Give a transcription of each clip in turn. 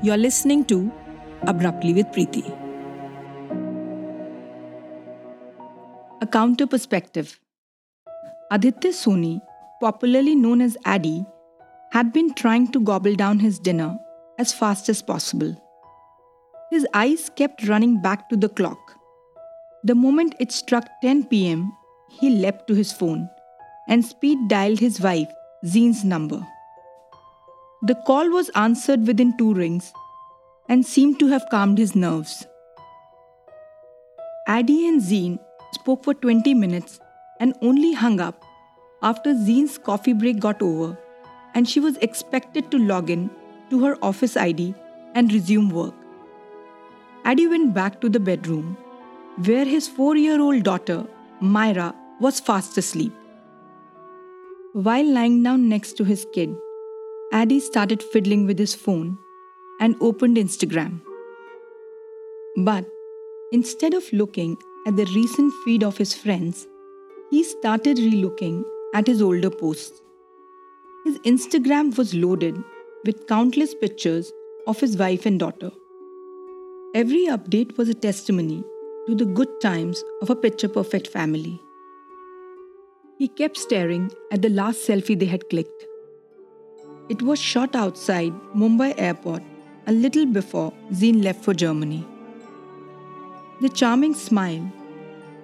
You're listening to Abruptly with Preeti. A counter perspective. Aditya Soni, popularly known as Addy, had been trying to gobble down his dinner as fast as possible. His eyes kept running back to the clock. The moment it struck 10 pm, he leapt to his phone and speed dialed his wife, Zeen's number. The call was answered within two rings and seemed to have calmed his nerves. Addy and Zine spoke for 20 minutes and only hung up after Zine's coffee break got over and she was expected to log in to her office ID and resume work. Addy went back to the bedroom where his four year old daughter, Myra, was fast asleep. While lying down next to his kid, Addy started fiddling with his phone and opened Instagram. But instead of looking at the recent feed of his friends, he started relooking at his older posts. His Instagram was loaded with countless pictures of his wife and daughter. Every update was a testimony to the good times of a picture perfect family. He kept staring at the last selfie they had clicked. It was shot outside Mumbai airport a little before Zeen left for Germany. The charming smile,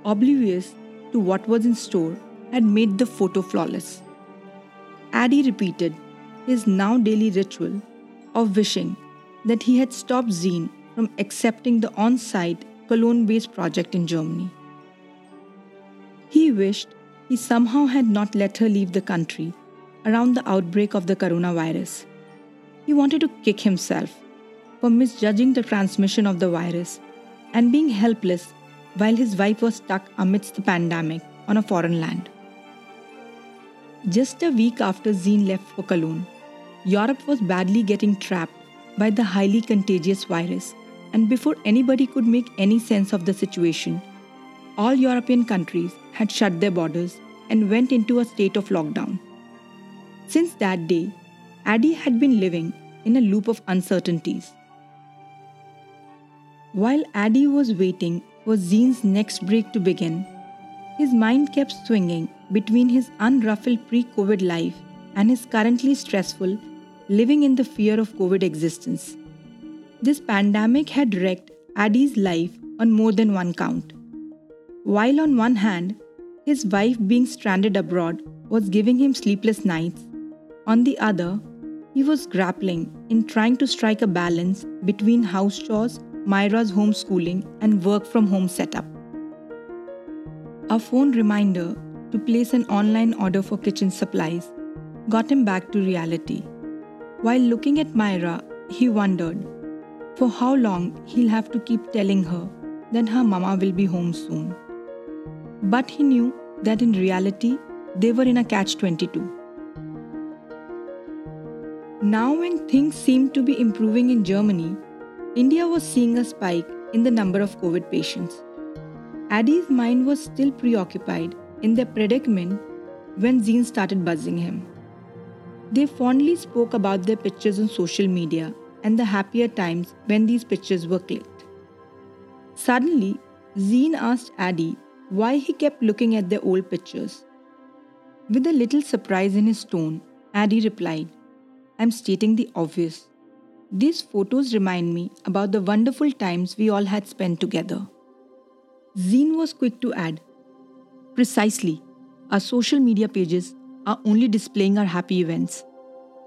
oblivious to what was in store, had made the photo flawless. Addy repeated his now daily ritual of wishing that he had stopped Zeen from accepting the on site Cologne based project in Germany. He wished he somehow had not let her leave the country around the outbreak of the coronavirus. He wanted to kick himself for misjudging the transmission of the virus and being helpless while his wife was stuck amidst the pandemic on a foreign land. Just a week after Zine left for Cologne, Europe was badly getting trapped by the highly contagious virus, and before anybody could make any sense of the situation, all European countries had shut their borders and went into a state of lockdown. Since that day, Addy had been living in a loop of uncertainties. While Addy was waiting for Zine's next break to begin, his mind kept swinging between his unruffled pre COVID life and his currently stressful, living in the fear of COVID existence. This pandemic had wrecked Addy's life on more than one count. While on one hand, his wife being stranded abroad was giving him sleepless nights, on the other, he was grappling in trying to strike a balance between house chores, Myra's homeschooling, and work from home setup. A phone reminder to place an online order for kitchen supplies got him back to reality. While looking at Myra, he wondered for how long he'll have to keep telling her that her mama will be home soon. But he knew that in reality, they were in a catch 22. Now, when things seemed to be improving in Germany, India was seeing a spike in the number of COVID patients. Addy's mind was still preoccupied in their predicament when Zeen started buzzing him. They fondly spoke about their pictures on social media and the happier times when these pictures were clicked. Suddenly, Zeen asked Addy why he kept looking at their old pictures. With a little surprise in his tone, Addy replied, I'm stating the obvious. These photos remind me about the wonderful times we all had spent together. Zine was quick to add Precisely, our social media pages are only displaying our happy events,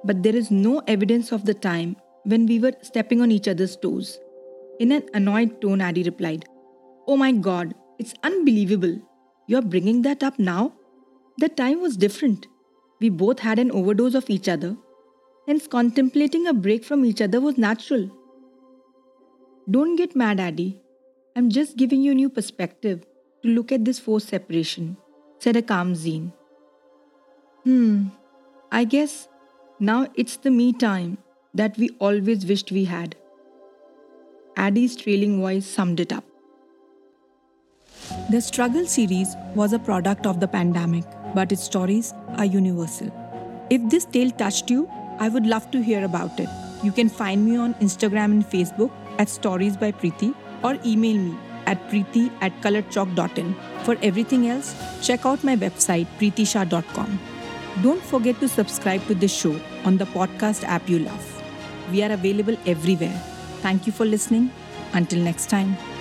but there is no evidence of the time when we were stepping on each other's toes. In an annoyed tone, Addy replied, Oh my god, it's unbelievable. You're bringing that up now? The time was different. We both had an overdose of each other, hence, contemplating a break from each other was natural. Don't get mad, Addy. I'm just giving you a new perspective to look at this forced separation, said a calm Zeen. Hmm, I guess now it's the me time that we always wished we had. Addy's trailing voice summed it up. The Struggle series was a product of the pandemic, but its stories are universal. If this tale touched you, I would love to hear about it. You can find me on Instagram and Facebook at Stories by Preeti or email me at preeti at colouredchalk.in. For everything else, check out my website preetishah.com. Don't forget to subscribe to this show on the podcast app you love. We are available everywhere. Thank you for listening. Until next time.